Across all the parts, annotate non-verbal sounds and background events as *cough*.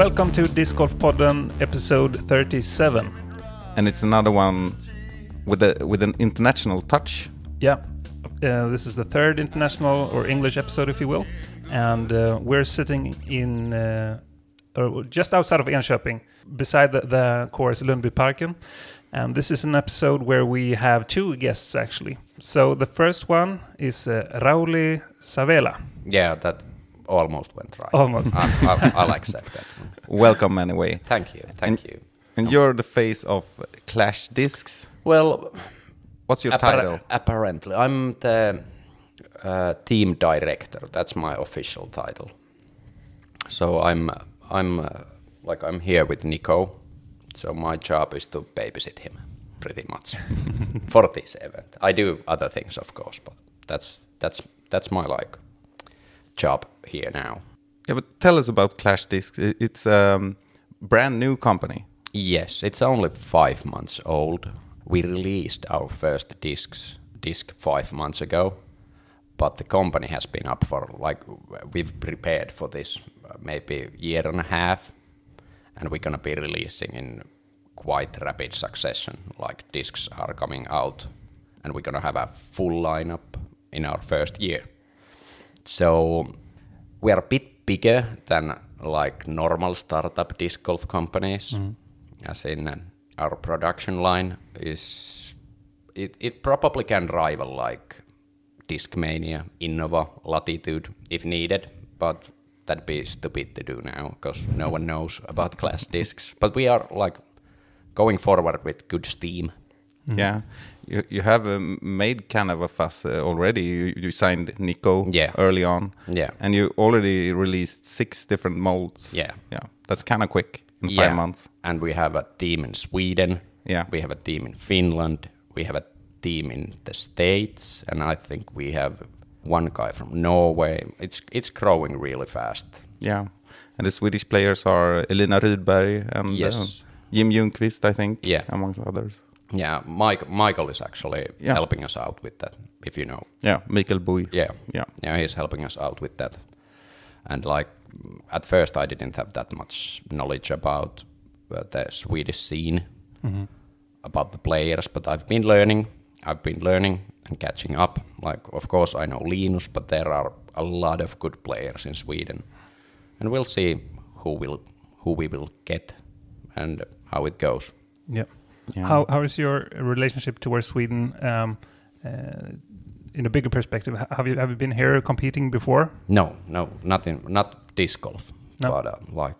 Welcome to Disc Golf Podden episode 37. and it's another one with a with an international touch. Yeah, uh, this is the third international or English episode, if you will. And uh, we're sitting in uh, or just outside of Enköping, beside the, the course Lundbyparken. And this is an episode where we have two guests actually. So the first one is uh, Rauli Savela. Yeah, that almost went right. Almost. I, I, I'll accept that. Welcome anyway. Thank you. Thank you. And you're the face of Clash Discs. Well, What's your appar- title? apparently, I'm the uh, team director. That's my official title. So I'm I'm uh, like I'm here with Nikko. So my job is to babysit him, pretty much, *laughs* for this event. I do other things, of course, but that's that's that's my like job here now. Yeah, but tell us about Clash Discs. It's a um, brand new company. Yes, it's only five months old. We released our first discs disc five months ago, but the company has been up for like we've prepared for this uh, maybe year and a half, and we're gonna be releasing in quite rapid succession. Like discs are coming out, and we're gonna have a full lineup in our first year. So we are a bit bigger than like normal startup disc golf companies. As in uh, our production line is it, it probably can rival like Discmania, Innova, Latitude if needed, but that'd be stupid to do now because no one knows about Clash discs. But we are like going forward with good steam. Yeah, you you have um, made kind of a fuss uh, already. You, you signed Nikko Yeah. early on. Yeah. and you already released six different molds. Yeah. yeah, that's kind of quick in Yeah. five months. And we have a team in Sweden. Yeah. We have a team in Finland. We have a team in the States, and I think we have one guy from Norway. It's it's growing really fast. Yeah, and the Swedish players are Elina Rydberg and Yes. uh, Jim Ljungqvist, I think. Yeah. amongst others. Yeah, Mike, Michael is actually Yeah. helping us out with that. If you know, Yeah, Michael Bui. yeah, yeah, yeah, he's helping us out with that. And like at first, I didn't have that much knowledge about uh, the Swedish scene, about the players, but I've been learning. I've been learning and catching up. Like, of course, I know Linus, but there are a lot of good players in Sweden, and we'll see who will who we will get and how it goes. Yeah. Yeah. How how is your relationship towards Sweden um, uh, in a bigger perspective? Have you have you been here competing before? No, no, nothing, not disc golf. No. But uh, like,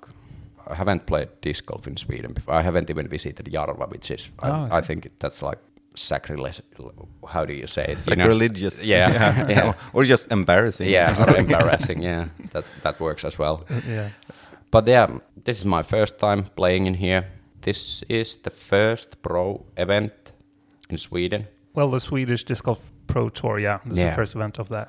I haven't played disc golf in Sweden before. I haven't even visited Järva, which is, I, Oh, I I think that's like sacrilege. How do you say it? You know? sacrilegious. Yeah, *laughs* *laughs* yeah, or just embarrassing. yeah. *laughs* or embarrassing. Yeah, that's that works as well. yeah. But yeah, this is my first time playing in here. This is the first pro event in Sweden. Well, the Swedish Disc Golf Pro Tour, yeah, this is the first event of that.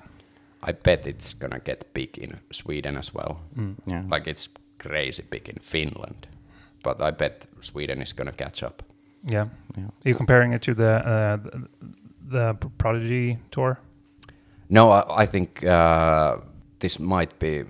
I bet it's gonna get big in Sweden as well. yeah. Like it's crazy big in Finland, but I bet Sweden is gonna catch up. Yeah. Yeah. Are you comparing it to the uh, the, the Prodigy Tour? No, I, I think uh, this might be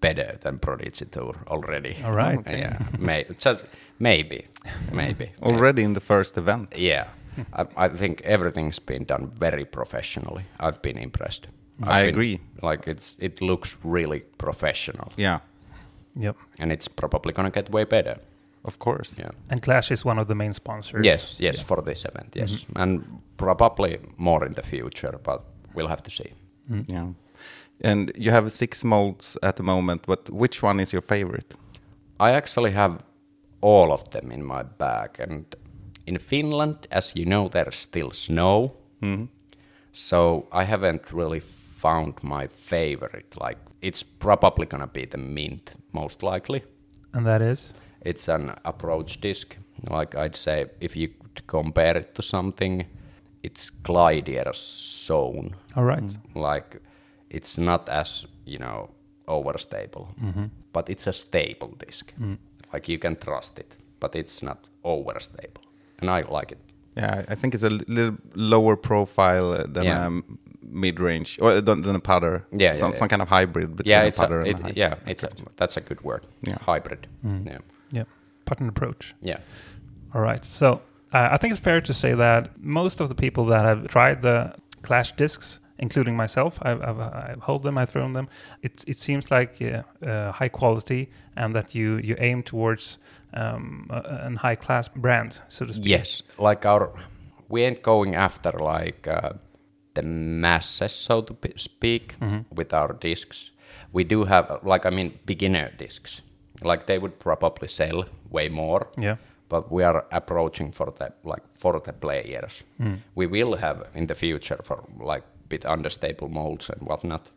better than Prodigy Tour already. All right. Okay. Yeah, may, just maybe, *laughs* maybe. *laughs* Already in the first event. Yeah, I, I think everything's been done very professionally. I've been impressed. I've I been- agree. Like it's it looks really professional, Yeah, Yep. and it's probably gonna get way better. of course. Yeah. And Clash is one of the main sponsors. Yes, yes, for this event, yes, mm-hmm. and probably more in the future, but we'll have to see. Mm-hmm. Yeah. And you have six molds at the moment, but which one is your favorite? I actually have all of them in my bag, and in Finland, as you know, there's still snow, mm-hmm. so I haven't really found my favorite. Like, it's probably gonna be the mint, most likely. And that is? It's an approach disc. Like I'd say, if you could compare it to something, it's glidier zone. All right. Mm. Like it's not as you know overstable, mm-hmm. but it's a stable disk. Mm. Like you can trust it, but it's not overstable, and I like it. Yeah, I think it's a little lower profile uh, than Yeah. a m- mid-range or than, than a putter. Yeah, yeah, some, yeah. some kind of hybrid between Yeah, a it's a, putter and it, a high. yeah, it's a, that's a good word. Yeah. Hybrid. Yeah. Yeah, putt-and approach. Yeah. All right. So uh, I think it's fair to say that most of the people that have tried the Clash discs, including myself, I've, I've, I've hold them, I've thrown them. It it seems like uh, uh, high quality, and that you you aim towards um, a, a high class brand, so to speak. Yes, like our, we ain't going after like uh, the masses, so to speak, with our discs. We do have, like, I mean, beginner discs. Like they would probably sell way more. Yeah. But we are approaching for the like for the players. We will have in the future for like bit unstable molds and whatnot.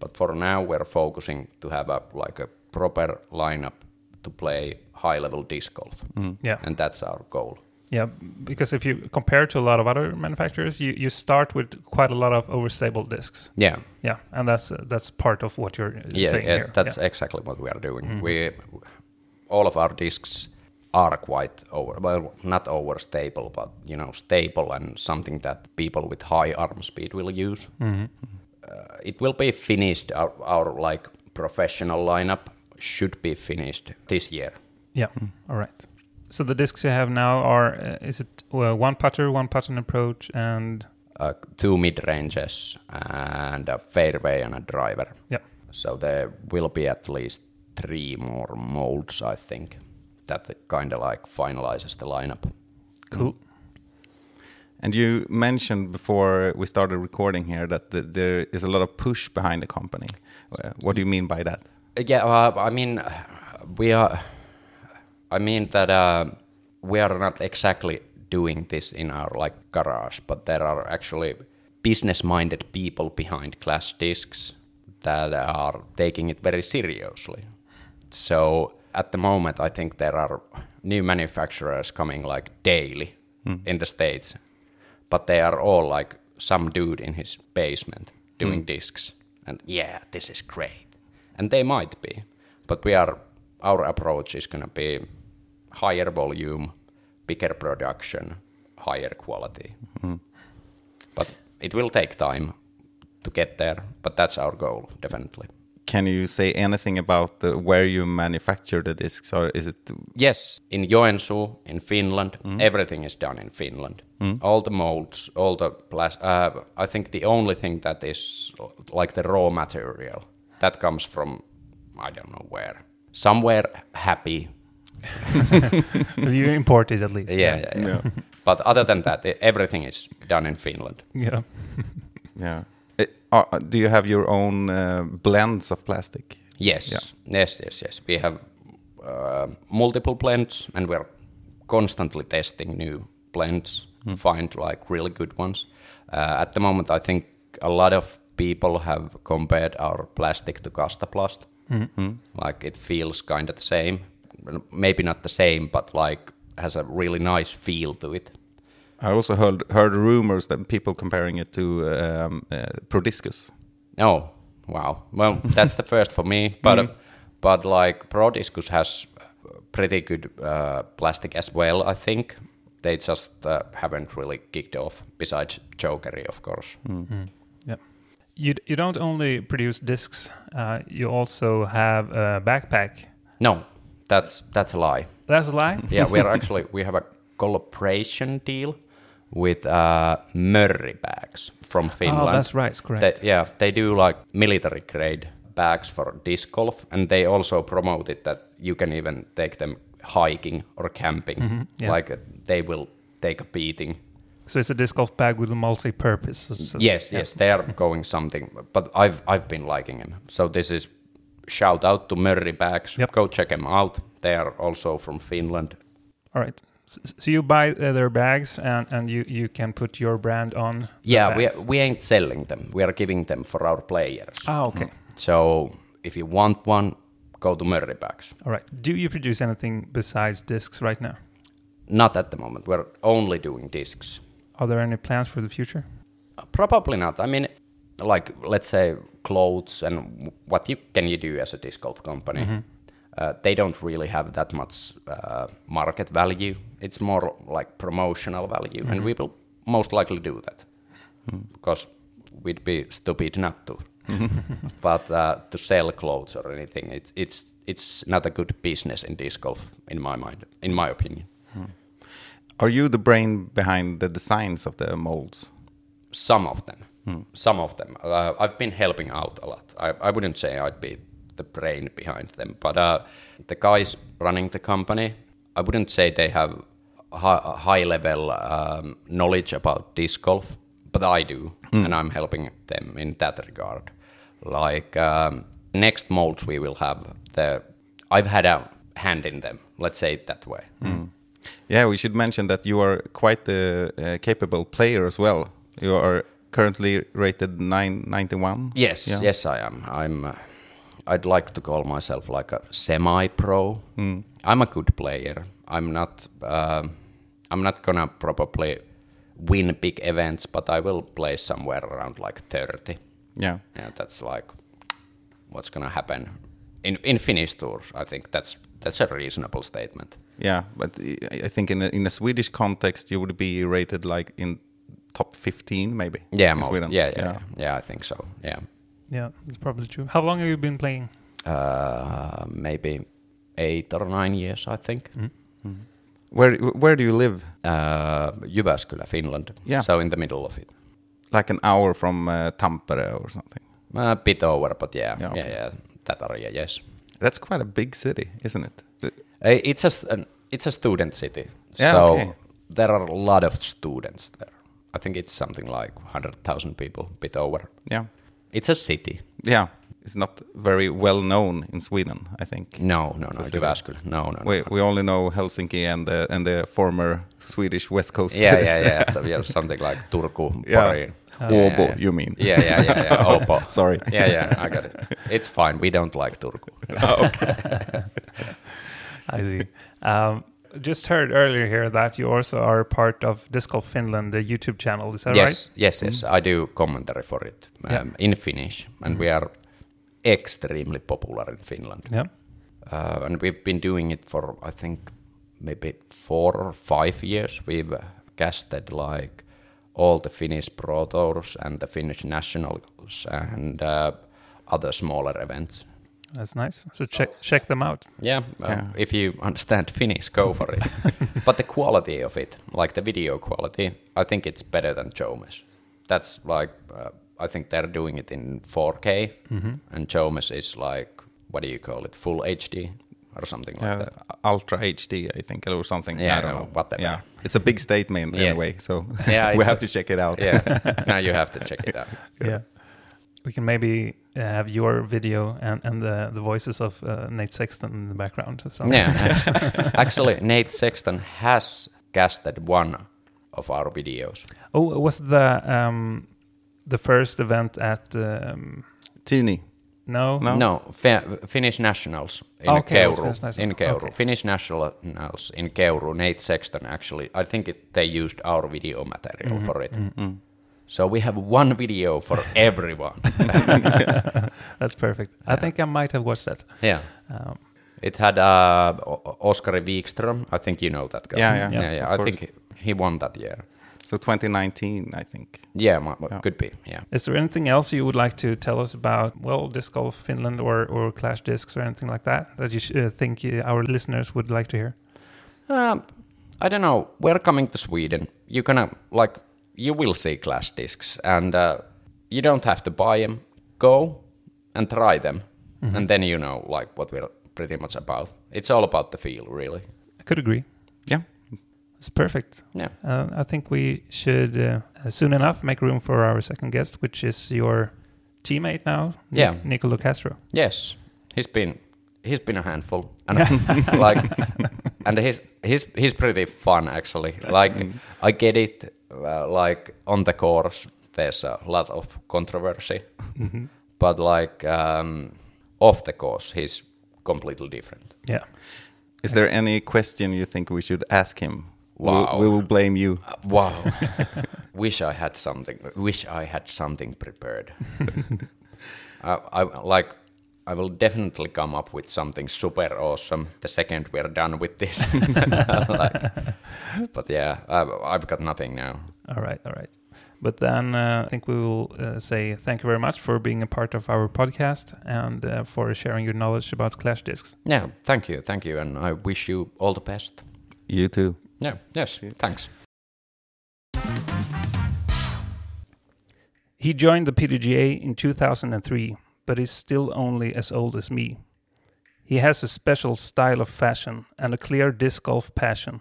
But for now, we're focusing to have a like a proper lineup to play high level disc golf, Yeah. and that's our goal. Yeah, because if you compare to a lot of other manufacturers, you, you start with quite a lot of overstable discs. Yeah, Yeah, and that's uh, that's part of what you're yeah, saying yeah, here. that's yeah. exactly what we are doing. We all of our discs are quite over well not overstable but you know stable and something that people with high arm speed will use. Uh, it will be finished our, our like professional lineup should be finished this year. Yeah. All right. So the discs you have now are uh, is it uh, one putter, one putt and approach, and? Uh, two mid ranges and a fairway and a driver. Yeah, so there will be at least three more molds i think that kind of like finalizes the lineup cool. And you mentioned before we started recording here that the, there is a lot of push behind the company. Uh, What do you mean by that? Yeah, uh, I mean, we are. I mean that uh, we are not exactly doing this in our like garage, but there are actually business-minded people behind Clash Discs that are taking it very seriously. So at the moment, I think there are new manufacturers coming like daily hmm. in the states, but they are all like some dude in his basement doing hmm. discs, and yeah, this is great, and they might be, but we are our approach is gonna be higher volume, bigger production, higher quality, hmm. but it will take time to get there, but that's our goal definitely. Can you say anything about the, where you manufacture the discs, or is it? Yes, in Joensuu, in Finland, everything is done in Finland. All the molds, all the plas- uh, I think the only thing that is like the raw material that comes from I don't know where, somewhere happy. *laughs* you import it at least. Yeah, yeah, yeah. but other than that, everything is done in Finland. yeah. Yeah. It, are, do you have your own uh, blends of plastic? Yes, Yeah. yes, yes, yes. We have uh, multiple blends, and we're constantly testing new blends to find like really good ones. Uh, at the moment, I think a lot of people have compared our plastic to Kastaplast. Like it feels kind of the same, maybe not the same, but like has a really nice feel to it. I also heard heard rumors that people comparing it to um, uh, Prodiscus. Oh, wow. Well, that's the first for me, *laughs* but uh, but like Prodiscus has pretty good uh, plastic as well. I think they just uh, haven't really kicked off. Besides Jokery, of course. Yeah. You you don't only produce discs. Uh, you also have a backpack. No, that's that's a lie. That's a lie. Yeah, we are *laughs* actually we have a collaboration deal with uh, Murray bags from Finland. Oh, that's right. It's correct. They, yeah, they do like military grade bags for disc golf, and they also promote it that you can even take them hiking or camping. yeah. Like uh, they will take a beating. so it's a disc golf bag with a multi-purpose. So- so- yes, yeah. yes, they are going something, but I've I've been liking them. So this is shout out to Murray bags. Yep. Go check them out. They are also from Finland. All right. So, you buy uh, their bags and, and you, you can put your brand on. Yeah, we we ain't selling them. We are giving them for our players. Ah, okay. So if you want one, go to Murray bags. All right. Do you produce anything besides discs right now? Not at the moment. We're only doing discs. Are there any plans for the future? Probably not. I mean, like let's say clothes and what you can you do as a disc golf company. Uh, they don't really have that much uh, market value. It's more like promotional value, and we will most likely do that because we'd be stupid not to. *laughs* but uh, to sell clothes or anything, it's it's it's not a good business in disc golf, in my mind, in my opinion. Are you the brain behind the designs of the molds? Some of them, some of them. Uh, I've been helping out a lot. I, I wouldn't say I'd be the brain behind them, but uh, the guys running the company, I wouldn't say they have high level um, knowledge about disc golf, but I do, and I'm helping them in that regard. Like um, next molds we will have the. I've had a hand in them. Let's say it that way. Yeah, we should mention that you are quite a, uh capable player as well. You are currently rated 991. Yes, Yeah. yes, I am. I'm. Uh, I'd like to call myself like a semi-pro. I'm a good player. I'm not. Um, I'm not gonna probably win big events, but I will play somewhere around like 30. Yeah. Yeah, that's like what's gonna happen in in Finnish tours. I think that's that's a reasonable statement. Yeah, but I think in a, in a Swedish context, you would be rated like in top 15, maybe. Yeah, most. Yeah, yeah, yeah, yeah. I think so. Yeah. Yeah, that's probably true. How long have you been playing? Uh, maybe eight or nine years, I think. Where where do you live? Uh, Jyväskylä, Finland. Yeah. So in the middle of it. Like an hour from uh, Tampere or something. A bit over, but yeah, Yeah, yeah, okay. yeah, that area, yes. That's quite a big city, isn't it? Uh, Uh, It's a s- an, it's a student city, Yeah, so okay. there are a lot of students there. I think it's something like hundred thousand people, bit over. Yeah, It's a city. yeah. It's not very well known in Sweden, I think. No, no, no, city. Jyväskylä. No, no, no. We we only know Helsinki and the and the former Swedish West Coast. Yeah, cities. yeah, *laughs* yeah. yeah. Something like Turku, Yeah. Pori. Åbo, yeah. you mean? Yeah, yeah, yeah, yeah. *laughs* Opo. Sorry. Yeah, yeah. I got it. It's fine. We don't like Turku. *laughs* Okay. I see. Um, just heard earlier here that you also are part of Disc Golf Finland, the YouTube channel. Is that yes, right? yes, yes. I do commentary for it um, Yeah. in Finnish, and we are extremely popular in Finland. Yeah. Uh, and we've been doing it for I think maybe four or five years. We've uh, casted like all the Finnish Pro Tours and the Finnish Nationals and uh, other smaller events. That's nice. So check check them out. Yeah, uh, Yeah. if you understand Finnish, go for it. *laughs* but the quality of it, like the video quality, I think it's better than Jomez. That's like, uh, I think they're doing it in 4K, and Jomez is like, what do you call it, full HD or something like Yeah, that. Ultra HD, I think, or something. Yeah, I don't no, know. whatever. Yeah, it's a big statement Yeah. anyway. So Yeah, *laughs* we have a- to check it out. Yeah, *laughs* now you have to check it out. Yeah. We can maybe uh, have your video and, and the, the voices of uh, Nate Sexton in the background. or something. Yeah, *laughs* actually, Nate Sexton has casted one of our videos. Oh, it was the um, the first event at um, Teeny. no No? No, Fi- Finnish Nationals in Okay, Keuru. Finnish National- In Keuru. okay. Finnish Nationals in Keuru. Nate Sexton actually, I think it, they used our video material Mm-hmm. for it. So we have one video for *laughs* everyone. *laughs* That's perfect. I think I might have watched that. yeah. Um, It had uh, O- Oskari Wikström. I think you know that guy. Yeah, yeah, yeah. yeah, yeah. of I think he won that year. So 2019, I think. Yeah, my, Yeah. could be. Yeah. is there anything else you would like to tell us about, well, Disc Golf Finland or, or Clash Discs or anything like that that you sh- uh, think uh, our listeners would like to hear? Um, I don't know. We're coming to Sweden. You're gonna like you will see Clash discs, and uh, you don't have to buy them. Go and try them, and then you know like what we're pretty much about. It's all about the feel, really. I could agree. Yeah. It's perfect. Yeah. Uh, I think we should uh, uh, soon enough make room for our second guest, which is your teammate now, Nic- Yeah. Nikko Locastro. Yes, he's been he's been a handful, *laughs* and like, and he's he's he's pretty fun actually. Like, I get it. Uh, like on the course, there's a lot of controversy, but like um, off the course, he's completely different. Yeah. Is there any question you think we should ask him? We'll- Wow. We will blame you. Wow. *laughs* wish I had something. Wish I had something prepared. *laughs* I, I like. I will definitely come up with something super awesome the second we're done with this. *laughs* Like, but yeah, I've, I've got nothing now. All right, all right. But then uh, I think we will uh, say thank you very much for being a part of our podcast and uh, for sharing your knowledge about Clash discs. Yeah, thank you, thank you, and I wish you all the best. You too. Yeah, yes, thanks. He joined the PDGA in 2003, but is still only as old as me. He has a special style of fashion and a clear disc golf passion.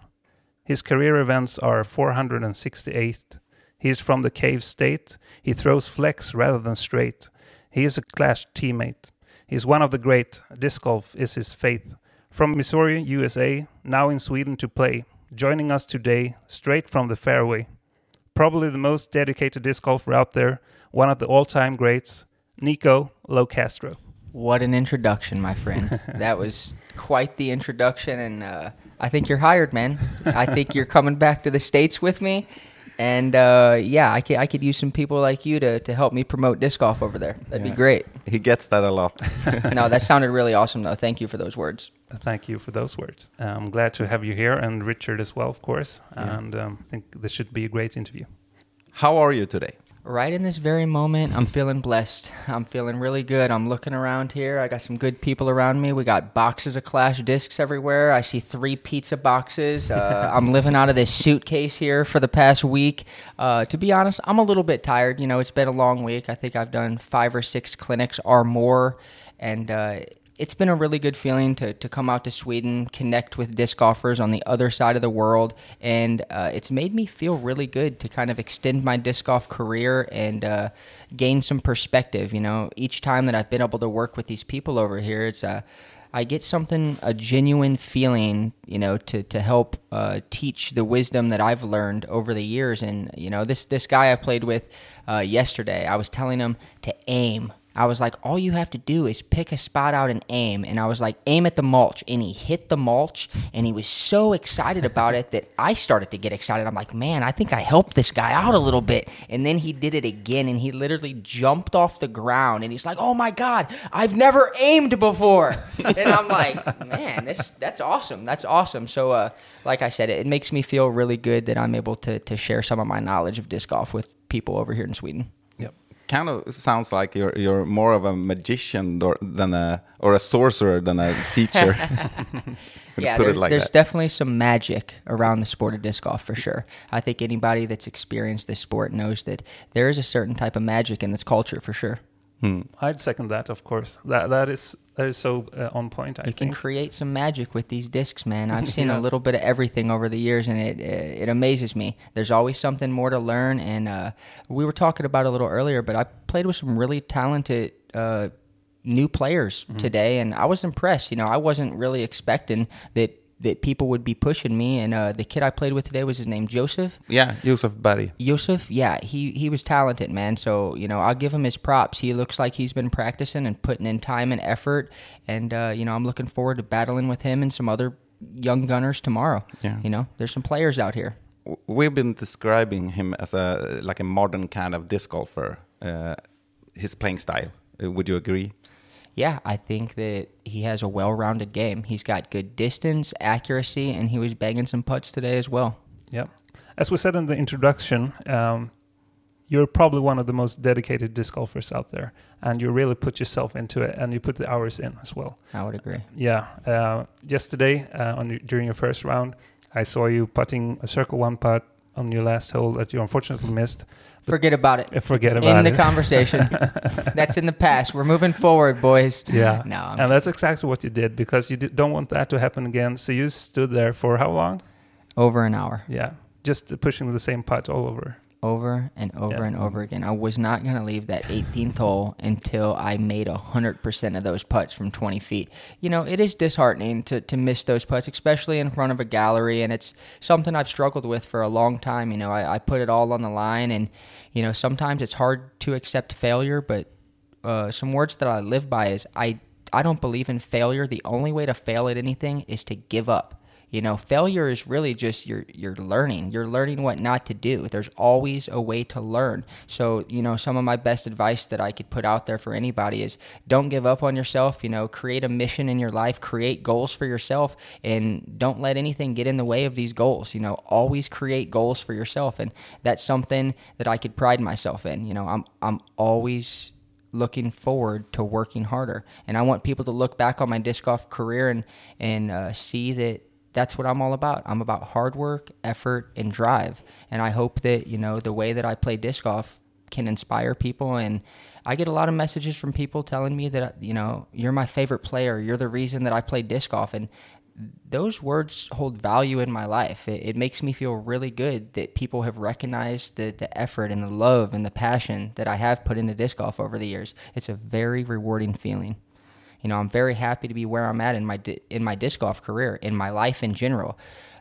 His career events are 468. He is from the cave state. He throws flex rather than straight. He is a Clash teammate. He is one of the great. Disc golf is his faith. From Missouri, USA, now in Sweden to play. Joining us today, straight from the fairway probably the most dedicated disc golfer out there, one of the all-time greats, Nikko Locastro. What an introduction, my friend. *laughs* that was quite the introduction, and uh, I think you're hired, man. I think you're coming back to the States with me. And uh, yeah, I could, I could use some people like you to, to help me promote disc golf over there. That'd Yeah. be great. He gets that a lot. no, that sounded really awesome, though. Thank you for those words. Thank you for those words. I'm glad to have you here, and Richard as well, of course. Yeah. And um, I think this should be a great interview. How are you today? Right in this very moment, I'm feeling blessed. I'm feeling really good. I'm looking around here. I got some good people around me. We got boxes of Clash discs everywhere. I see three pizza boxes. Uh, *laughs* I'm living out of this suitcase here for the past week. Uh, to be honest, I'm a little bit tired. You know, it's been a long week. I think I've done five or six clinics or more. And, uh, it's been a really good feeling to, to come out to Sweden, connect with disc golfers on the other side of the world, and uh, it's made me feel really good to kind of extend my disc golf career and uh, gain some perspective. You know, each time that I've been able to work with these people over here, it's uh, I get something, a genuine feeling, you know, to, to help uh, teach the wisdom that I've learned over the years. And, you know, this, this guy I played with uh, yesterday, I was telling him to aim. I was like, all you have to do is pick a spot out and aim. And I was like, aim at the mulch. And he hit the mulch and he was so excited about it that I started to get excited. I'm like, man, I think I helped this guy out a little bit. And then he did it again and he literally jumped off the ground and he's like, oh my God, I've never aimed before. *laughs* and I'm like, man, this that's awesome. That's awesome. So, uh, like I said, it, it makes me feel really good that I'm able to, to share some of my knowledge of disc golf with people over here in Sweden. Kind of sounds like you're you're more of a magician or, than a or a sorcerer than a teacher. *laughs* *laughs* Yeah, there- like there's that. definitely some magic around the sport of disc golf for sure. I think anybody that's experienced this sport knows that there is a certain type of magic in this culture for sure. Hmm. I'd second that, of course. That that is that is so uh, on point. I You can create some magic with these discs, man. I've *laughs* seen Yeah. a little bit of everything over the years, and it it amazes me. There's always something more to learn, and uh, we were talking about it a little earlier, but I played with some really talented. Uh, new players Mm-hmm. today and I was impressed you know I wasn't really expecting that that people would be pushing me and uh, the kid I played with today was his name Joseph Yeah, Josef Berg. Yusuf, yeah, he he was talented, man. So you know, I'll give him his props. He looks like he's been practicing and putting in time and effort, and uh, you know, I'm looking forward to battling with him and some other young gunners tomorrow. Yeah. You know, there's some players out here. We've been describing him as a like a modern kind of disc golfer. Uh, his playing style. Uh, would you agree? Yeah, I think that he has a well-rounded game. He's got good distance, accuracy, and he was banging some putts today as well. Yeah. As we said in the introduction, um, you're probably one of the most dedicated disc golfers out there, and you really put yourself into it, and you put the hours in as well. I would agree. Yeah. Uh, yesterday, uh, on your, during your first round, I saw you putting a circle one putt on your last hole that you unfortunately missed. Forget about it. Uh, Forget about In it. In the conversation. *laughs* That's in the past. We're moving forward, boys. yeah. No, I'm and that's exactly what you did because you did, don't want that to happen again. So you stood there for how long? over an hour. Yeah. Just pushing the same putt all over. Over and over Yeah. and over again. I was not going to leave that 18th hole until I made 100% of those putts from 20 feet. You know, it is disheartening to, to miss those putts, especially in front of a gallery, and it's something I've struggled with for a long time. You know, I, I put it all on the line, and, you know, sometimes it's hard to accept failure, but uh, some words that I live by is I, I don't believe in failure. The only way to fail at anything is to give up. You know, failure is really just you're you're learning. You're learning what not to do. There's always a way to learn. So, you know, some of my best advice that I could put out there for anybody is don't give up on yourself, you know, create a mission in your life, create goals for yourself and don't let anything get in the way of these goals. You know, always create goals for yourself and that's something that I could pride myself in. You know, I'm I'm always looking forward to working harder. And I want people to look back on my disc golf career and and uh, see that that's what I'm all about. I'm about hard work, effort, and drive. And I hope that you know the way that I play disc golf can inspire people. And I get a lot of messages from people telling me that you know you're my favorite player. You're the reason that I play disc golf. And those words hold value in my life. It, it, makes me feel really good that people have recognized the, the effort and the love and the passion that I have put into disc golf over the years. It's a very rewarding feeling. You know, I'm very happy to be where I'm at in my di- in my disc golf career, in my life in general.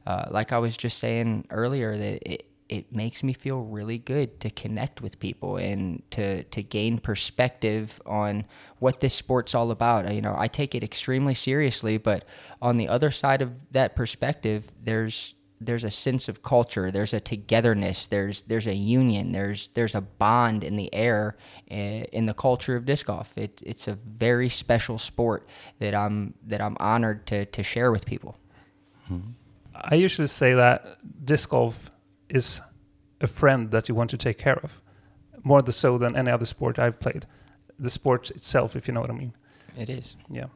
Uh, like I was just saying earlier, that it, it makes me feel really good to connect with people and to to gain perspective on what this sport's all about. You know, I take it extremely seriously, but on the other side of that perspective, there's there's a sense of culture, there's a togetherness, there's there's a union, there's there's a bond in the air eh, in the culture of disc golf. It, it's a very special sport that I'm that I'm honored to to share with people. I usually say that disc golf is a friend that you want to take care of, more so than any other sport I've played. The sport itself, if you know what I mean. It is. Yeah.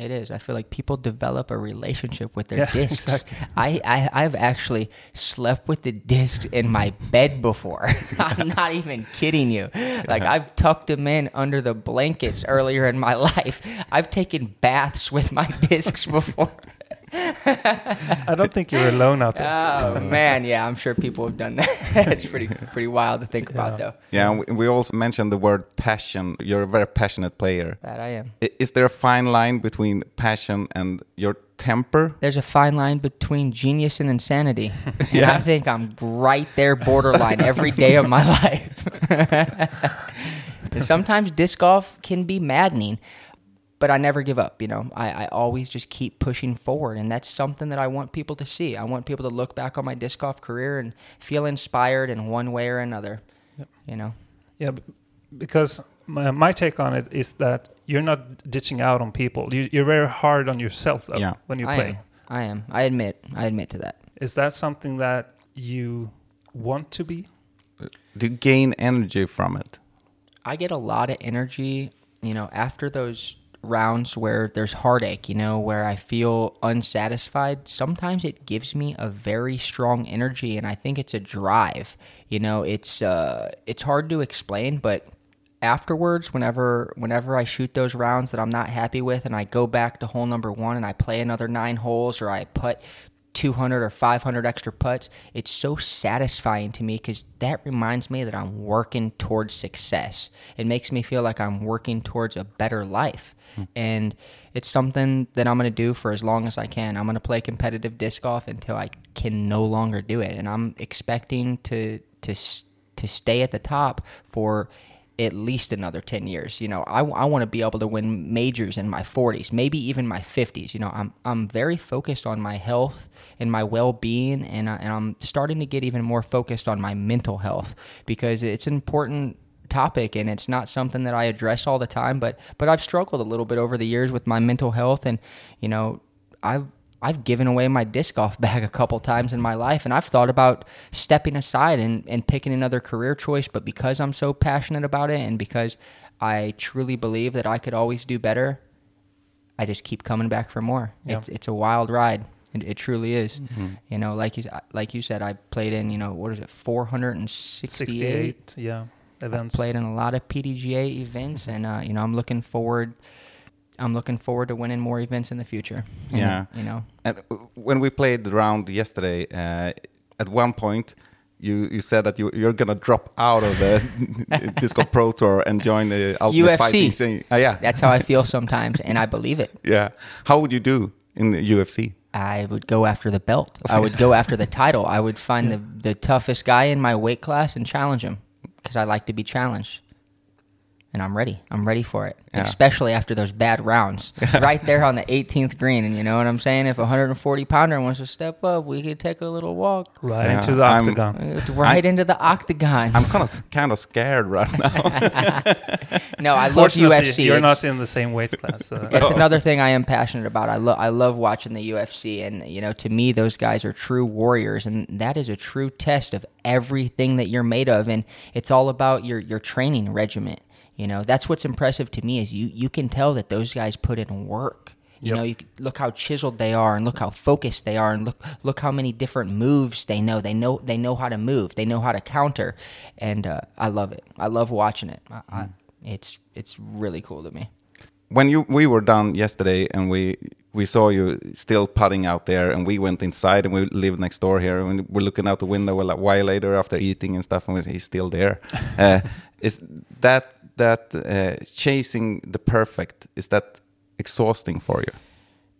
It is. I feel like people develop a relationship with their Yeah, *laughs* discs. exactly. I, I I've actually slept with the discs in my bed before. *laughs* I'm not even kidding you. Like I've tucked them in under the blankets earlier in my *laughs* life. I've taken baths with my discs before. I don't think you're alone out there. Oh man, yeah, I'm sure people have done that. *laughs* it's pretty pretty wild to think about though. Yeah, and we, we also mentioned the word passion. You're a very passionate player. That I am. Is there a fine line between passion and your temper? There's a fine line between genius and insanity. *laughs* And I think I'm right there borderline every day of my *laughs* life. And Sometimes disc golf can be maddening, but I never give up. You know, I, I always just keep pushing forward, and that's something that I want people to see. I want people to look back on my disc golf career and feel inspired in one way or another. You know, Yeah, because my, my take on it is that you're not ditching out on people. You, you're very hard on yourself though Yeah. when you I play. am. I am. I admit. I admit to that. Is that something that you want to be? Do you gain energy from it? I get a lot of energy, you know, after those rounds where there's heartache, you know, where I feel unsatisfied. Sometimes it gives me a very strong energy and I think it's a drive. You know, it's uh it's hard to explain, but afterwards whenever whenever I shoot those rounds that I'm not happy with and I go back to hole number 1 and I play another 9 holes or I put 200 or 500 extra putts, it's so satisfying to me because that reminds me that I'm working towards success. It makes me feel like I'm working towards a better life. Hmm. And it's something that I'm going to do for as long as I can. I'm going to play competitive disc golf until I can no longer do it. And I'm expecting to, to, to stay at the top for at least another 10 years. You know, I, I want to be able to win majors in my 40s, maybe even my 50s. You know, I'm, I'm very focused on my health and my well being, and, I, and I'm starting to get even more focused on my mental health because it's an important topic and it's not something that I address all the time but but I've struggled a little bit over the years with my mental health and you know I've I've given away my disc golf bag *laughs* a couple times in my life and I've thought about stepping aside and, and picking another career choice but because I'm so passionate about it and because I truly believe that I could always do better I just keep coming back for more Yeah. it's it's a wild ride it, it truly is you know like you like you said I played in you know what is it 468 68, yeah, events. I've played in a lot of PDGA events, and uh, you know I'm looking forward. I'm looking forward to winning more events in the future. And, Yeah. you know. And when we played the round yesterday, uh, at one point you you said that you you're gonna drop out of the *laughs* Disc Golf Pro Tour and join the Ultimate UFC. Fighting scene. Uh, yeah, That's how I feel sometimes, and I believe it. yeah. How would you do in the UFC? I would go after the belt. I would go after the title. I would find *laughs* the, the toughest guy in my weight class and challenge him because I like to be challenged. And I'm ready. I'm ready for it, Yeah. especially after those bad rounds. *laughs* right there on the 18th green, and you know what I'm saying. If a 140 pounder wants to step up, we could take a little walk Right Yeah, into the I'm- octagon. uh, right into the octagon. I'm kind of kind of scared right now. *laughs* no, I love Fortunately, UFC. You're It's- not in the same weight class. Uh, That's another thing I am passionate about. I love I love watching the UFC, and you know, to me, those guys are true warriors, and that is a true test of everything that you're made of, and it's all about your your training regimen. You know, that's what's impressive to me is you you can tell that those guys put in work. You Yep. know, you look how chiseled they are, and look how focused they are, and look look how many different moves they know. They know they know how to move. They know how to counter, and uh, I love it. I love watching it. I, I, it's it's really cool to me. when you we were done yesterday and we we saw you still putting out there and we went inside and we live next door here and we're looking out the window a while later after eating and stuff and he's still there *laughs* uh, is that that uh, chasing the perfect is that exhausting for you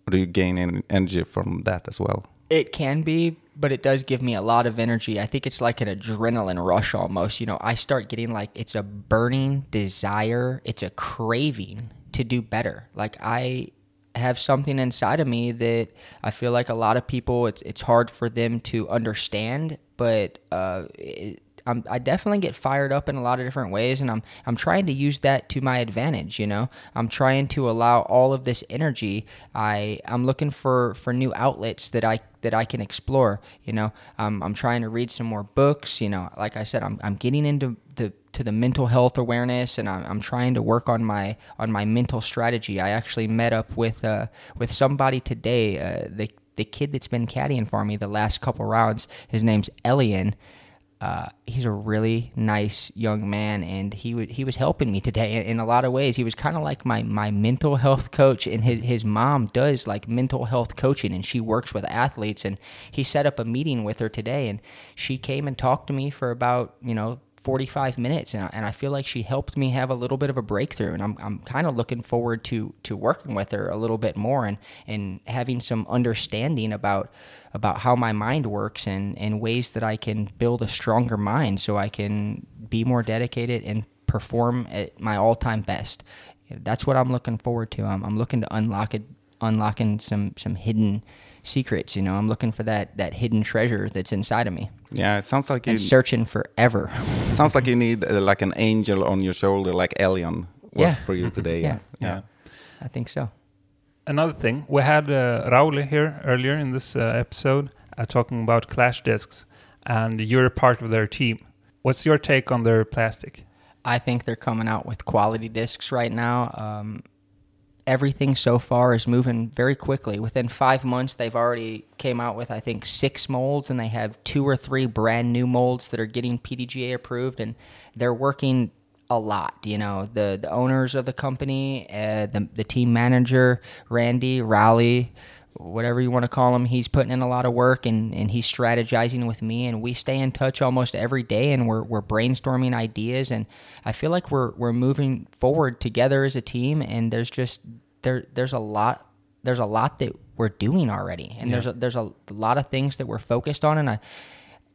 or do you gain any energy from that as well It can be, but it does give me a lot of energy. I think it's like an adrenaline rush almost. You know, I start getting like it's a burning desire, it's a craving to do better. Like I have something inside of me that I feel like a lot of people it's it's hard for them to understand, but uh it, I'm, I definitely get fired up in a lot of different ways, and I'm I'm trying to use that to my advantage. You know, I'm trying to allow all of this energy. I I'm looking for for new outlets that I that I can explore. You know, um, I'm trying to read some more books. You know, like I said, I'm I'm getting into the to the mental health awareness, and I'm, I'm trying to work on my on my mental strategy. I actually met up with uh, with somebody today. Uh, the the kid that's been caddying for me the last couple rounds. His name's Elian uh, he's a really nice young man, and he he was helping me today in, in a lot of ways. He was kind of like my my mental health coach, and his his mom does like mental health coaching, and she works with athletes. And he set up a meeting with her today, and she came and talked to me for about you know 45 minutes and I, and I feel like she helped me have a little bit of a breakthrough and I'm, I'm kind of looking forward to to working with her a little bit more and and having some understanding about about how my mind works and and ways that I can build a stronger mind so I can be more dedicated and perform at my all-time best. That's what I'm looking forward to. I'm, I'm looking to unlock it unlocking some some hidden secrets you know? I'm looking for that that hidden treasure that's inside of me yeah it sounds like you and searching forever *laughs* sounds like you need uh, like an angel on your shoulder like Elion was Yeah. for you today Yeah. yeah. I think so. Another thing, we had uh, Rauli here earlier in this uh, episode uh, talking about Clash discs, and you're a part of their team. What's your take on their plastic? I think they're coming out with quality discs right now. Um, everything so far is moving very quickly. Within five months, they've already came out with I think six molds, and they have two or three brand new molds that are getting PDGA approved, and they're working a lot. You know, the the owners of the company, uh, the the team manager Randy Rowley. Whatever you want to call him, he's putting in a lot of work and, and he's strategizing with me, and we stay in touch almost every day, and we're, we're brainstorming ideas, and I feel like we're we're moving forward together as a team, and there's just there there's a lot there's a lot that we're doing already, and there's a, there's a lot of things that we're focused on, and I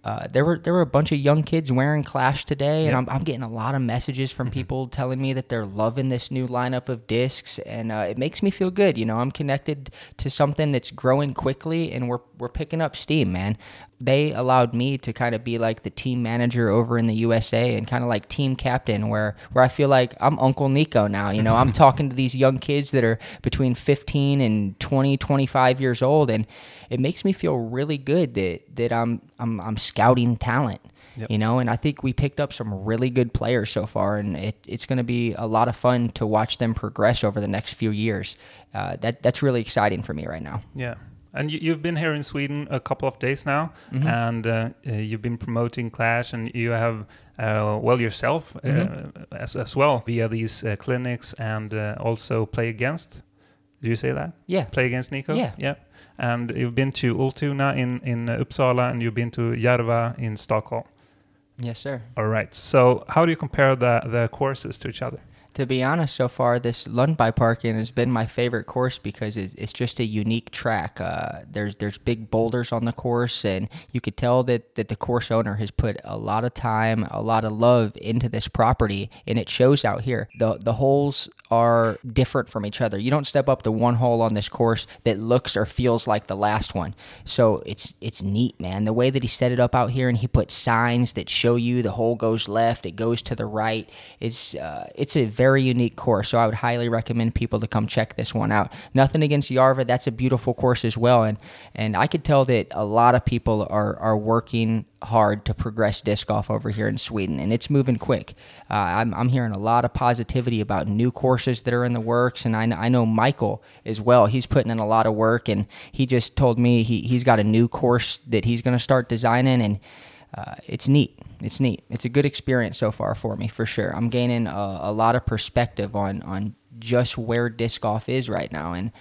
uh, there were there were a bunch of young kids wearing Clash today, and I'm, I'm getting a lot of messages from people telling me that they're loving this new lineup of discs, and uh, it makes me feel good. You know, I'm connected to something that's growing quickly, and we're we're picking up steam, man. They allowed me to kind of be like the team manager over in the USA and kind of like team captain, where where I feel like I'm Uncle Nikko now. You know, I'm *laughs* talking to these young kids that are between 15 and 20, 25 years old, and it makes me feel really good that that I'm I'm I'm scouting talent. Yep. You know, and I think we picked up some really good players so far, and it, it's going to be a lot of fun to watch them progress over the next few years. Uh, that that's really exciting for me right now. Yeah. And you, you've been here in Sweden a couple of days now, Mhm. and uh, uh, you've been promoting Clash, and you have, uh, well, yourself uh, Mhm. as, as well via these uh, clinics, and uh, also play against. Do you say that? Yeah. Play against Nikko. Yeah. Yeah. And you've been to Ultuna in in Uppsala, and you've been to Järva in Stockholm. Yes, sir. All right. So how do you compare the the courses to each other? To be honest, so far this Lundbyparken has been my favorite course because it's, it's just a unique track. Uh, there's there's big boulders on the course, and you could tell that, that the course owner has put a lot of time, a lot of love into this property, and it shows out here. the The holes are different from each other. You don't step up to one hole on this course that looks or feels like the last one. So it's it's neat, man. The way that he set it up out here, and he put signs that show you the hole goes left, it goes to the right. It's uh, it's a very very unique course. So I would highly recommend people to come check this one out. Nothing against Järva, that's a beautiful course as well, and and I could tell that a lot of people are are working hard to progress disc golf over here in Sweden, and it's moving quick. Uh, I'm, I'm hearing a lot of positivity about new courses that are in the works, and I, I know Michael as well. He's putting in a lot of work, and he just told me he, he's got a new course that he's going to start designing, and uh, it's neat. It's neat. It's a good experience so far for me, for sure. I'm gaining a, a lot of perspective on on just where disc golf is right now, and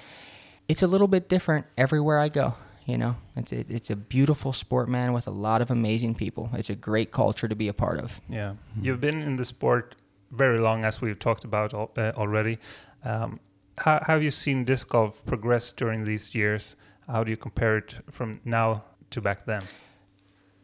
it's a little bit different everywhere I go. You know, it's a, it's a beautiful sport, man, with a lot of amazing people. It's a great culture to be a part of. Yeah, mm-hmm. you've been in the sport very long, as we've talked about al- uh, already. Um, how, how have you seen disc golf progress during these years? How do you compare it from now to back then?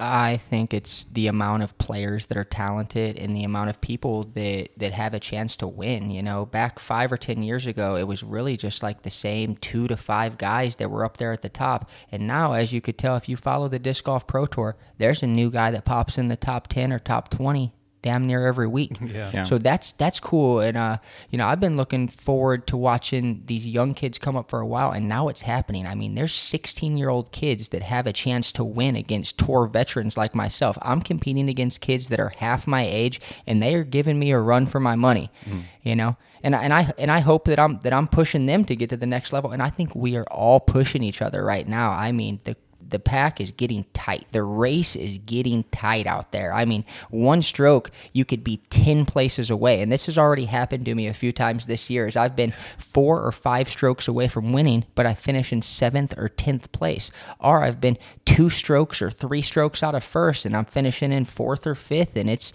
I think it's the amount of players that are talented and the amount of people that, that have a chance to win. You know, back five or 10 years ago, it was really just like the same two to five guys that were up there at the top. And now, as you could tell, if you follow the Disc Golf Pro Tour, there's a new guy that pops in the top 10 or top 20 damn near every week. *laughs* Yeah. yeah. So that's that's cool, and uh, you know, I've been looking forward to watching these young kids come up for a while, and now it's happening. I mean, there's 16 year old kids that have a chance to win against tour veterans like myself. I'm competing against kids that are half my age, and they are giving me a run for my money. Mm. You know, and and I and I hope that I'm that I'm pushing them to get to the next level, and I think we are all pushing each other right now. I mean, the the pack is getting tight. The race is getting tight out there. I mean, one stroke, you could be 10 places away. And this has already happened to me a few times this year as I've been four or five strokes away from winning, but I finish in seventh or 10th place. Or I've been two strokes or three strokes out of first and I'm finishing in fourth or fifth. And it's,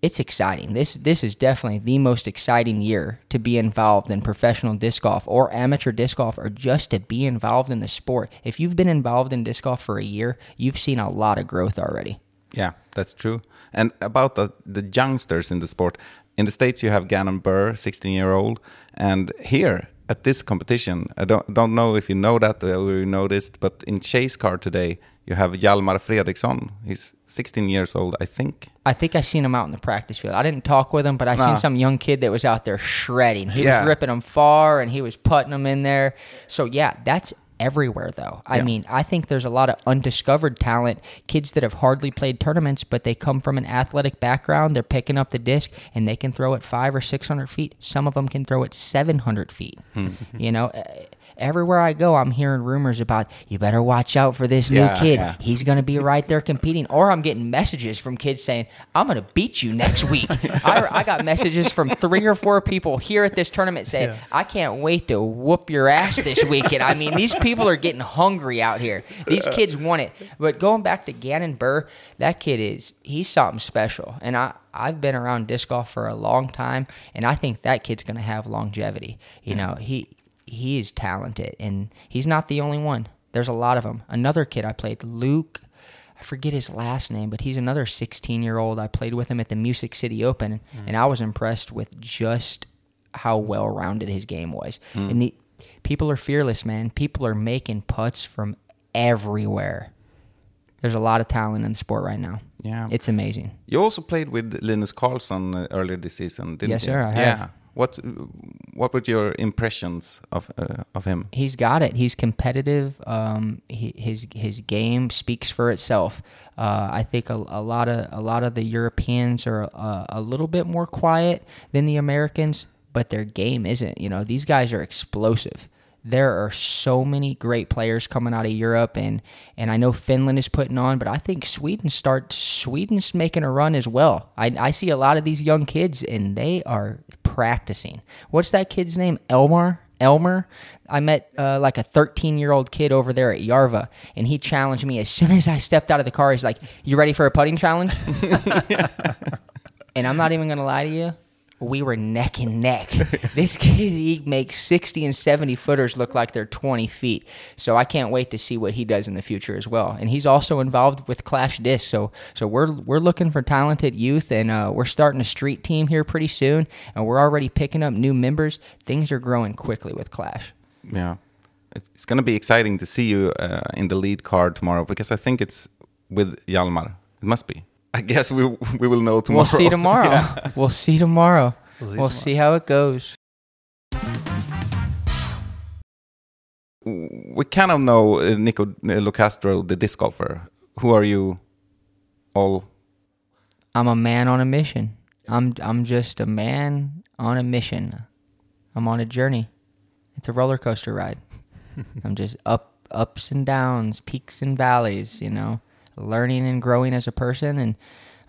it's exciting. This this is definitely the most exciting year to be involved in professional disc golf or amateur disc golf or just to be involved in the sport. If you've been involved in disc golf for a year, you've seen a lot of growth already. Yeah, that's true. And about the the youngsters in the sport, in the states you have Gannon Buhr, 16 year old, and here at this competition, I don't don't know if you know that or you noticed, but in chase car today you have Hjalmar Fredriksson. He's 16 years old, I think. I think I seen him out in the practice field. I didn't talk with him, but I nah. seen some young kid that was out there shredding. He yeah. was ripping them far, and he was putting them in there. So yeah, that's everywhere though. I yeah. mean, I think there's a lot of undiscovered talent, kids that have hardly played tournaments, but they come from an athletic background. They're picking up the disc and they can throw it five or six hundred feet. Some of them can throw it seven hundred feet. Hmm. you know, *laughs* everywhere I go, I'm hearing rumors about you better watch out for this new yeah, kid. Yeah. He's going to be right there competing. Or I'm getting messages from kids saying, I'm going to beat you next week. *laughs* I, I, got messages from three or four people here at this tournament saying, yeah. I can't wait to whoop your ass this weekend. I mean, these people are getting hungry out here. These kids want it. But going back to Gannon Buhr, that kid is, he's something special. And I, I've been around disc golf for a long time, and I think that kid's going to have longevity. You know, he he is talented, and he's not the only one. There's a lot of them. Another kid I played, Luke. I forget his last name, but he's another 16 year old. I played with him at the Music City Open, mm. and I was impressed with just how well rounded his game was. Mm. And the people are fearless, man. People are making putts from everywhere. There's a lot of talent in the sport right now. Yeah, it's amazing. You also played with Linus Carlsson uh, earlier this season, didn't yes, you? Yes, sir. I have. Yeah. What what were your impressions of uh, of him? He's got it. He's competitive. Um, he, his his game speaks for itself. Uh, I think a, a, lot of a lot of the Europeans are uh, a little bit more quiet than the Americans, but their game isn't. You know, these guys are explosive there are so many great players coming out of Europe, and and I know Finland is putting on, but I think Sweden start Sweden's making a run as well. I, I see a lot of these young kids, and they are practicing. What's that kid's name? Elmar. Elmer. I met uh, like a 13 year old kid over there at Järva, and he challenged me as *laughs* soon as I stepped out of the car. He's like, "You ready for a putting challenge?" *laughs* and I'm not even gonna lie to you. We were neck and neck. *laughs* this kid, he makes 60 and 70 footers look like they're 20 feet. So I can't wait to see what he does in the future as well. And he's also involved with Clash Disc. So so we're we're looking for talented youth, and uh, we're starting a street team here pretty soon, and we're already picking up new members. Things are growing quickly with Clash. Yeah, it's going to be exciting to see you uh, in the lead card tomorrow because I think it's with Hjalmar. It must be. I guess we we will know tomorrow. We'll see tomorrow. *laughs* Yeah. We'll see tomorrow. We'll We'll see see, how it goes. We kind of know uh, Nikko Locastro, the disc golfer. Who are you? All I'm a man on a mission. I'm I'm just a man on a mission. I'm on a journey. It's a roller coaster ride. *laughs* I'm just up ups and downs, peaks and valleys, you know, learning and growing as a person and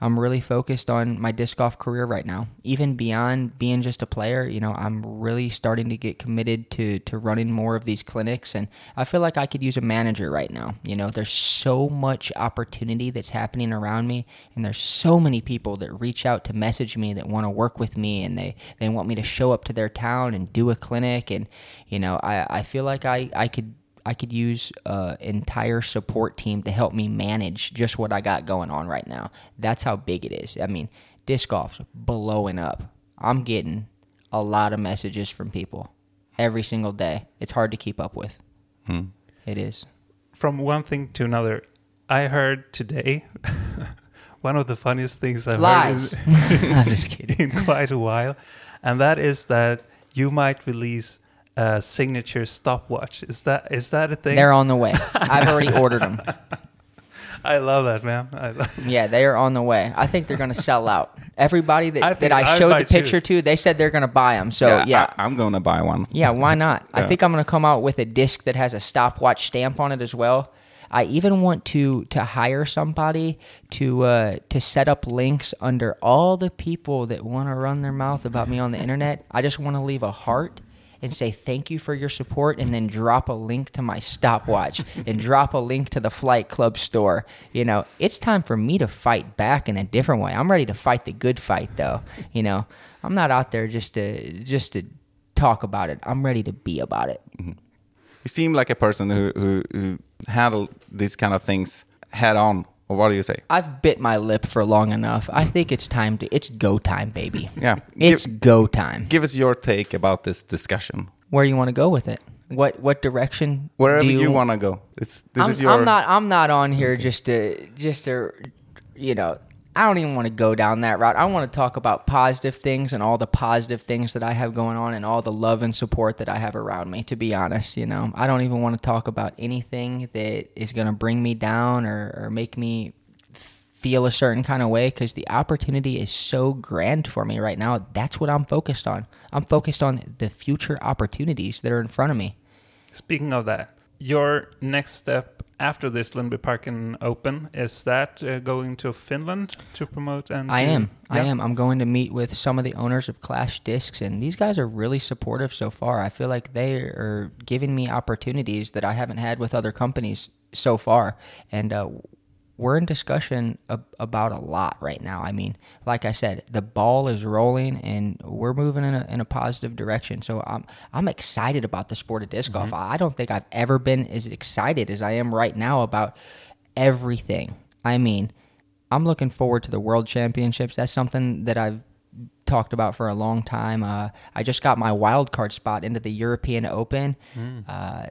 I'm really focused on my disc golf career right now. Even beyond being just a player, you know, I'm really starting to get committed to to running more of these clinics and I feel like I could use a manager right now. You know, there's so much opportunity that's happening around me and there's so many people that reach out to message me that want to work with me and they they want me to show up to their town and do a clinic and you know, I I feel like I I could I could use an entire support team to help me manage just what I got going on right now. That's how big it is. I mean, disc golf's blowing up. I'm getting a lot of messages from people every single day. It's hard to keep up with. Hmm. It is. From one thing to another, I heard today *laughs* one of the funniest things I've Lies. heard in, *laughs* I'm just *laughs* kidding. in quite a while, and that is that you might release a signature stopwatch. Is that is that a thing? They're on the way. *laughs* I've already ordered them. I love that, man. I love Yeah, they are on the way. I think they're going to sell out. Everybody that *laughs* I I, that I showed buy the picture to, they said they're going to buy them. So, yeah. I, am going to buy one. Yeah, why not? I think I'm going to come out with a disc that has a stopwatch stamp on it as well. I even want to to hire somebody to uh, to set up links under all the people that want to run their mouth about me on the internet. I just want to leave a heart and say thank you for your support, and then drop a link to my stopwatch *laughs* and drop a link to the Flight Club store. You know, it's time for me to fight back in a different way. I'm ready to fight the good fight, though. You know, I'm not out there just to just to talk about it. I'm ready to be about it. Mm-hmm. You seem like a person who who, who handle these kind of things head on. Or what do you say? I've bit my lip for long enough. I think it's time to. It's go time, baby. Yeah. It's Give, go time. give us your take about this discussion. Where you want to go with it? What what direction? Wherever do you, want to go. It's this I'm, is your. I'm not. I'm not on here just to just to, you know. I don't even want to go down that route. I want to talk about positive things and all the positive things that I have going on and all the love and support that I have around me. To be honest, you know, I don't even want to talk about anything that is going to bring me down or, or make me feel a certain kind of way because the opportunity is so grand for me right now. That's what I'm focused on. I'm focused on the future opportunities that are in front of me. Speaking of that, your next step after this Lundbyparken Open is that uh, going to Finland to promote and I to- am. I am. I'm going to meet with some of the owners of Clash Discs, and these guys are really supportive so far. I feel like they are giving me opportunities that I haven't had with other companies so far, and uh, we're in discussion ab- about a lot right now. I mean, like I said, the ball is rolling, and we're moving in a, in a positive direction. So I'm I'm excited about the sport of disc golf. I don't think I've ever been as excited as I am right now about everything. I mean. I'm looking forward to the World Championships. That's something that I've talked about for a long time. Uh, I just got my wild card spot into the European Open. Uh,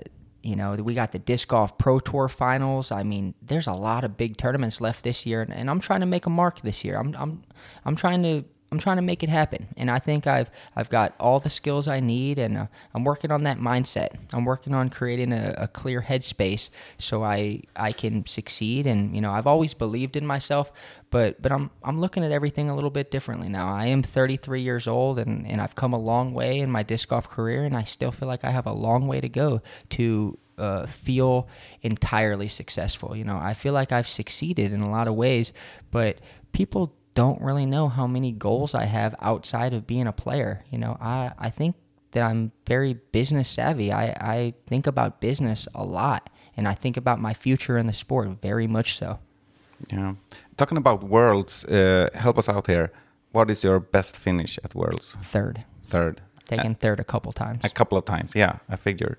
you know, we got the disc golf pro tour finals. I mean, there's a lot of big tournaments left this year, and, and I'm trying to make a mark this year. I'm I'm I'm trying to I'm trying to make it happen, and I think I've I've got all the skills I need, and uh, I'm working on that mindset. I'm working on creating a, a clear headspace so I I can succeed. And you know, I've always believed in myself, but but I'm I'm looking at everything a little bit differently now. I am 33 years old, and and I've come a long way in my disc golf career, and I still feel like I have a long way to go to uh, feel entirely successful. You know, I feel like I've succeeded in a lot of ways, but people don't really know how many goals I have outside of being a player. You know, I, I think that I'm very business savvy. I, I think about business a lot, and I think about my future in the sport very much so. Yeah. Talking about worlds, uh, help us out here. What is your best finish at Worlds? Third, Third. taken third a couple times. A couple of times, yeah, I figured.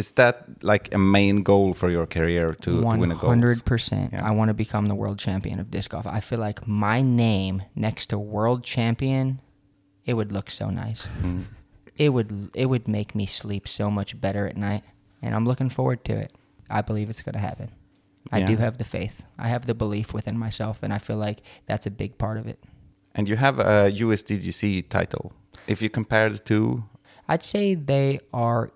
Is that like a main goal for your career to, to win a gold? hundred percent. Yeah. I want to become the world champion of disc golf. I feel like my name next to world champion, it would look so nice. Mm. It would it would make me sleep so much better at night, and I'm looking forward to it. I believe it's going to happen. I do have the faith. I have the belief within myself, and I feel like that's a big part of it. And you have a USDGC title. If you compare the two, I'd say they are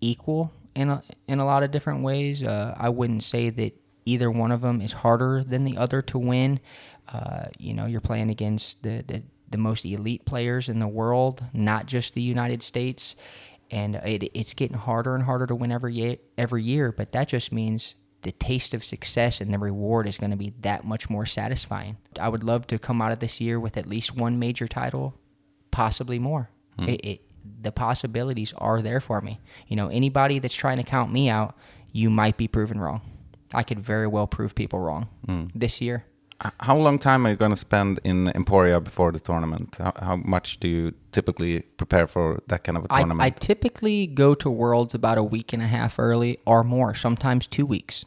equal in a, in a lot of different ways. Uh, I wouldn't say that either one of them is harder than the other to win. Uh, you know, you're playing against the, the the most elite players in the world, not just the United States, and it, it's getting harder and harder to win every year, every year. But that just means the taste of success and the reward is going to be that much more satisfying. I would love to come out of this year with at least one major title, possibly more. It, it, the possibilities are there for me. You know, anybody that's trying to count me out, you might be proven wrong. I could very well prove people wrong mm. this year. how long time are you going to spend in Emporia before the tournament? How, how much do you typically prepare for that kind of a tournament? I typically go to Worlds about a week and a half early or more, sometimes two weeks.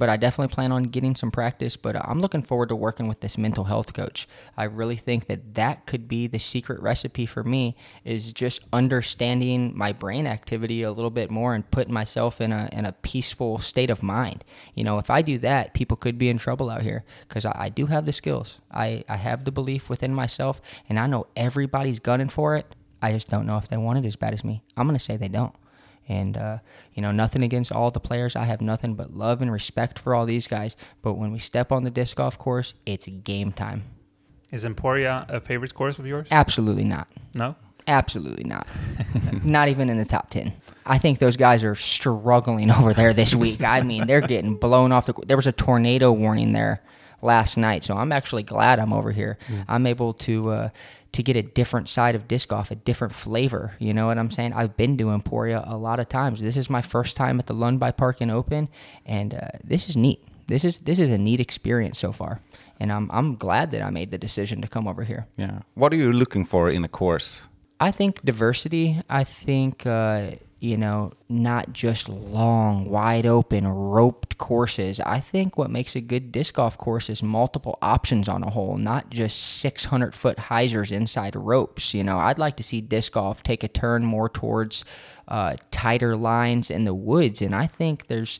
But I definitely plan on getting some practice. But uh, I'm looking forward to working with this mental health coach. I really think that that could be the secret recipe for me is just understanding my brain activity a little bit more and putting myself in a in a peaceful state of mind. You know, if I do that, people could be in trouble out here because I, I do have the skills. I, I have the belief within myself, and I know everybody's gunning for it. I just don't know if they want it as bad as me. I'm to say they don't. And, uh, you know, nothing against all the players. I have nothing but love and respect for all these guys. But when we step on the disc golf course, it's game time. Is Emporia a favorite course of yours? Absolutely not. No. Absolutely not. *laughs* not even in the top 10. I think those guys are struggling *laughs* over there this week. I mean, they're getting blown off the. There was a tornado warning there last night, so I'm actually glad I'm over here. I'm able to uh, to get a different side of disc golf, a different flavor. You know what I'm saying? I've been to Emporia a lot of times. This is my first time at the Lundbyparken Open, and uh, this is neat. This is this is a neat experience so far, and I'm I'm glad that I made the decision to come over here. yeah. What are you looking for in a course? I think diversity. I think uh, you know not just long, wide open, roped courses. I think what makes a good disc golf course is multiple options on a hole, not just 600 foot hyzers inside ropes. You know, I'd like to see disc golf take a turn more towards uh, tighter lines in the woods, and I think there's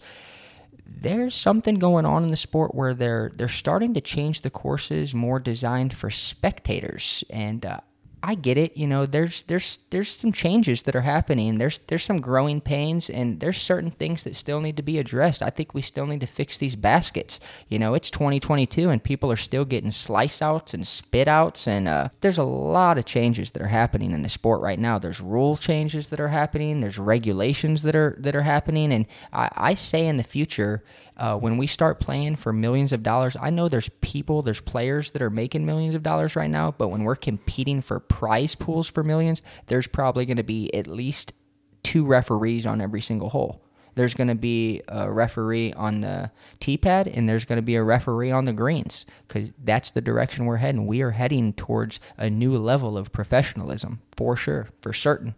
there's something going on in the sport where they're they're starting to change the courses more designed for spectators and uh, I get it you know there's there's there's some changes that are happening. There's there's some growing pains and there's certain things that still need to be addressed. I think we still need to fix these baskets. You know it's 2022 and people are still getting slice outs and spit outs and uh, there's a lot of changes that are happening in the sport right now. There's rule changes that are happening. There's regulations that are that are happening. And I, I say in the future uh, when we start playing for millions of dollars, I know there's people, there's players that are making millions of dollars right now, but when we're competing for prize pools for millions, there's probably going to be at least two referees on every single hole. There's going to be a referee on the tee pad, and there's going to be a referee on the greens because that's the direction we're heading. We are heading towards a new level of professionalism for sure, for certain.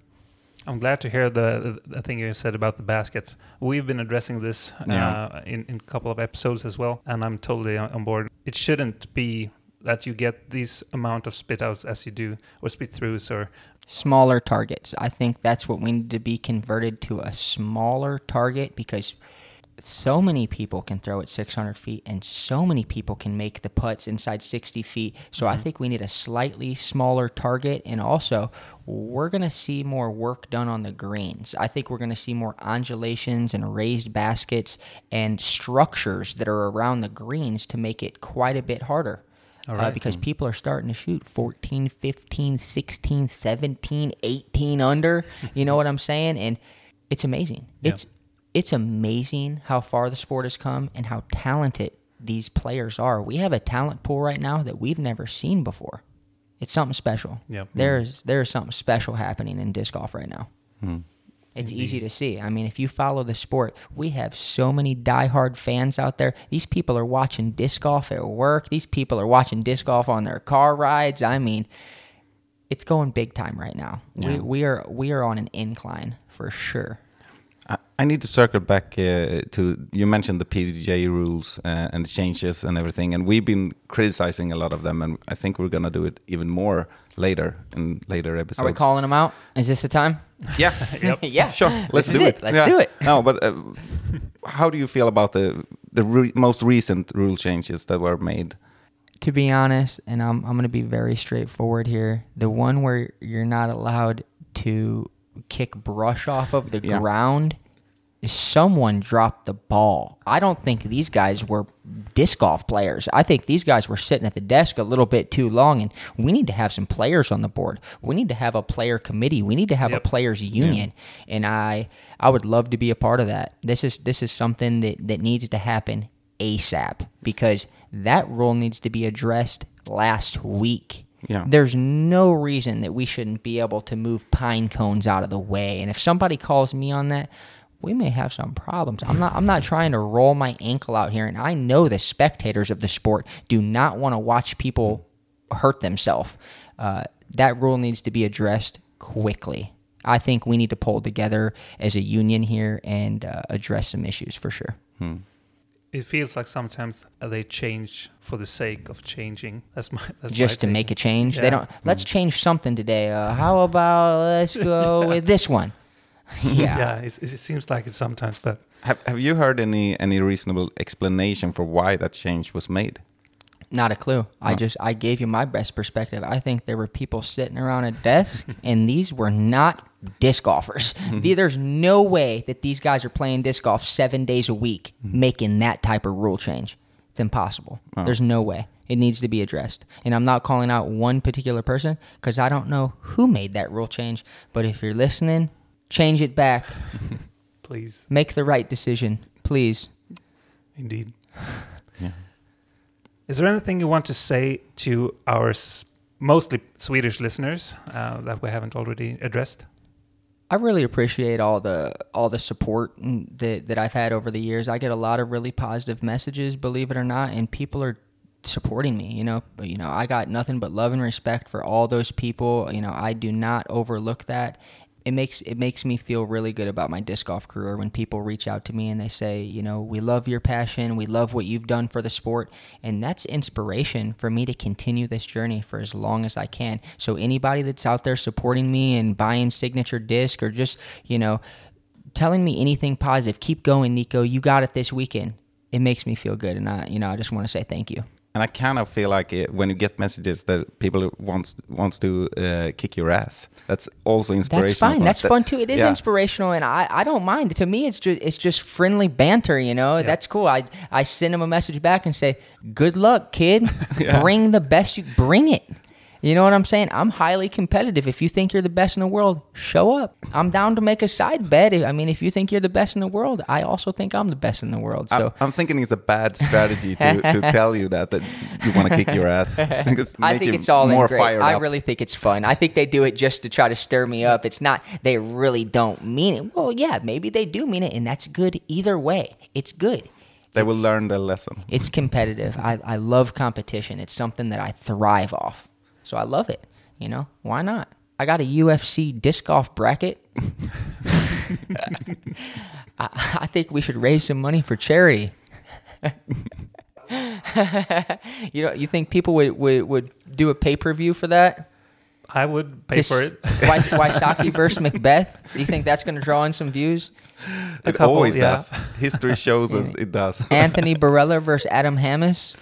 I'm glad to hear the, the thing you said about the basket. We've been addressing this Yeah. uh, in, in a couple of episodes as well, and I'm totally on on board. It shouldn't be that you get these amount of spit outs as you do, or spit throughs, or smaller targets. I think that's what we need to be converted to a smaller target because so many people can throw at 600 feet and so many people can make the putts inside 60 feet. So I think we need a slightly smaller target. And also, we're going to see more work done on the greens. I think we're going to see more undulations and raised baskets and structures that are around the greens to make it quite a bit harder All uh, because people are starting to shoot 14, 15, 16, 17, 18 under. You know what I'm saying? And it's amazing. It's it's amazing how far the sport has come and how talented these players are. We have a talent pool right now that we've never seen before. It's something special. Yeah. There's mm-hmm. there's something special happening in disc golf right now. Hmm. It's easy to see. I mean, if you follow the sport, we have so many diehard fans out there. These people are watching disc golf at work. These people are watching disc golf on their car rides. I mean, it's going big time right now. We, we are we are on an incline for sure. I, I need to circle back uh, to you mentioned the PDGA rules uh, and changes and everything, and we've been criticizing a lot of them, and I think we're gonna do it even more later in later episodes. Are we calling them out? Is this the time? Yeah, *laughs* yeah, sure. Let's This do it. it. Let's Yeah. do it. No, but uh, how do you feel about the the re most recent rule changes that were made? to be honest, and I'm I'm gonna be very straightforward here. The one where you're not allowed to kick brush off of the Yeah. ground is someone dropped the ball. I don't think these guys were disc golf players. I think these guys were sitting at the desk a little bit too long and we need to have some players on the board. We need to have a player committee. We need to have Yep. a players union. And I I would love to be a part of that. This is this is something that, that needs to happen ASAP because that rule needs to be addressed last week. Yeah. There's no reason that we shouldn't be able to move pine cones out of the way. And if somebody calls me on that, we may have some problems. I'm not I'm not trying to roll my ankle out here and I know the spectators of the sport do not want to watch people hurt themselves. Uh, that rule needs to be addressed quickly. I think we need to pull together as a union here and uh, address some issues for sure. It feels like sometimes they change for the sake of changing. That's my that's just to my make a take. change. They don't. Let's change something today. Uh, how about let's go *laughs* with this one? *laughs* Yeah. Yeah, it, it seems like it sometimes, but Have Have you heard any any reasonable explanation for why that change was made? Not a clue. I just I gave you my best perspective. I think there were people sitting around a desk, *laughs* and these were not disc golfers. Mm-hmm. There's no way that these guys are playing disc golf seven days a week, mm-hmm. making that type of rule change. It's impossible. There's no way. It needs to be addressed. And I'm not calling out one particular person because I don't know who made that rule change. But if you're listening, change it back. *laughs* please, Make the right decision, please. indeed. *laughs* Yeah. Is there anything you want to say to our s- mostly Swedish listeners uh, that we haven't already addressed? I really appreciate all the all the support that that I've had over the years. I get a lot of really positive messages, believe it or not, and people are supporting me. You know, you know, I got nothing but love and respect for all those people. You know, I do not overlook that. It makes it makes me feel really good about my disc golf career when people reach out to me and they say, you know, we love your passion, we love what you've done for the sport, and that's inspiration for me to continue this journey for as long as I can. So anybody that's out there supporting me and buying signature disc or just, you know, telling me anything positive, keep going, Nikko. You got it this weekend. It makes me feel good, and I, you know, I just want to say thank you. And I kind of feel like it, when you get messages that people wants wants to uh, kick your ass, that's also inspirational. That's fine. That's. That- fun too. It is yeah. inspirational, and I, I don't mind. To me, it's just it's just friendly banter. You know, that's cool. I I send them a message back and say, "Good luck, kid. *laughs* Bring the best you bring it." You know what I'm saying? I'm highly competitive. If you think you're the best in the world, show up. I'm down to make a side bet. I mean, if you think you're the best in the world, I also think I'm the best in the world. I'm- So I'm, thinking it's a bad *laughs* strategy to, to tell you that that you want to kick your ass. *laughs* I think it's all more great. fired I really think it's fun. I think they do it just to try to stir me up. It's not they really don't mean it. Well, yeah, maybe they do mean it, and that's good either way. It's good. they will learn their lesson. It's competitive. I, I love competition. It's something that I thrive off. So I love it. You know, why not? I got a UFC disc golf bracket. *laughs* I, I think we should raise some money for charity. *laughs* you know, you think people would, would, would do a pay per view for that? I would pay This- for it. *laughs* Wai- Wysocki versus McBeth. Do you think that's going to draw in some views? It couple, always yeah. does. History shows us it does. Anthony Barela versus Adam Hammes.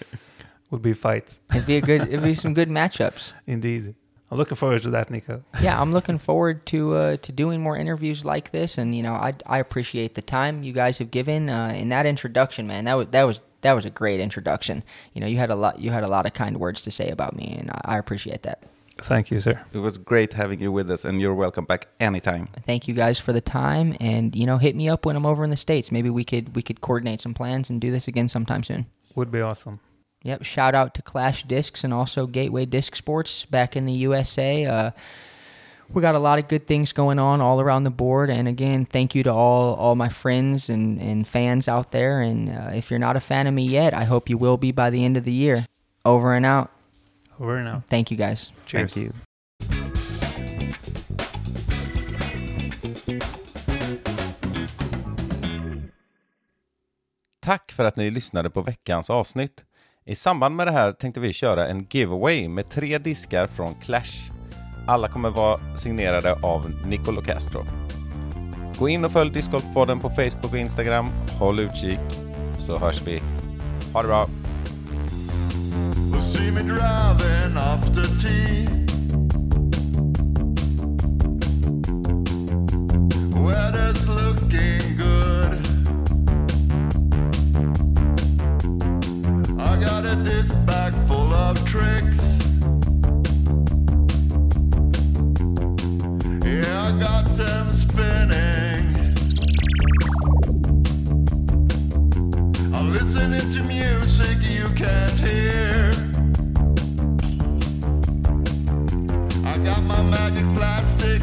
Would be a fight, *laughs* It'd be a good. It'd be *laughs* some good matchups. indeed. I'm looking forward to that, Nikko. Yeah, I'm looking *laughs* forward to uh, to doing more interviews like this, and you know, I I appreciate the time you guys have given uh, in that introduction, man. That was that was that was a great introduction. You know, you had a lot you had a lot of kind words to say about me, and I, I appreciate that. Thank you, sir. It was great having you with us, and you're welcome back anytime. Thank you guys for the time, and you know, hit me up when I'm over in the states. Maybe we could we could coordinate some plans and do this again sometime soon. Would be awesome. Yep. Shout out to Clash Discs and also Gateway Disc Sports back in the USA. Uh, we got a lot of good things going on all around the board. And again, thank you to all all my friends and, and fans out there. And uh, if you're not a fan of me yet, I hope you will be by the end of the year. Over and out. Over and out. Thank you guys. Cheers. Thank you. Tack för att ni lyssnade på veckans avsnitt. I samband med det här tänkte vi köra en giveaway med tre diskar från Clash. Alla kommer vara signerade av Nicolo Castro. Gå in och följ Discgolfpodden på Facebook och Instagram. Håll utkik så hörs vi. Ha det bra! See me driving after tea. Weather's looking bag full of tricks. Yeah, I got them spinning. I'm listening to music you can't hear. I got my magic plastic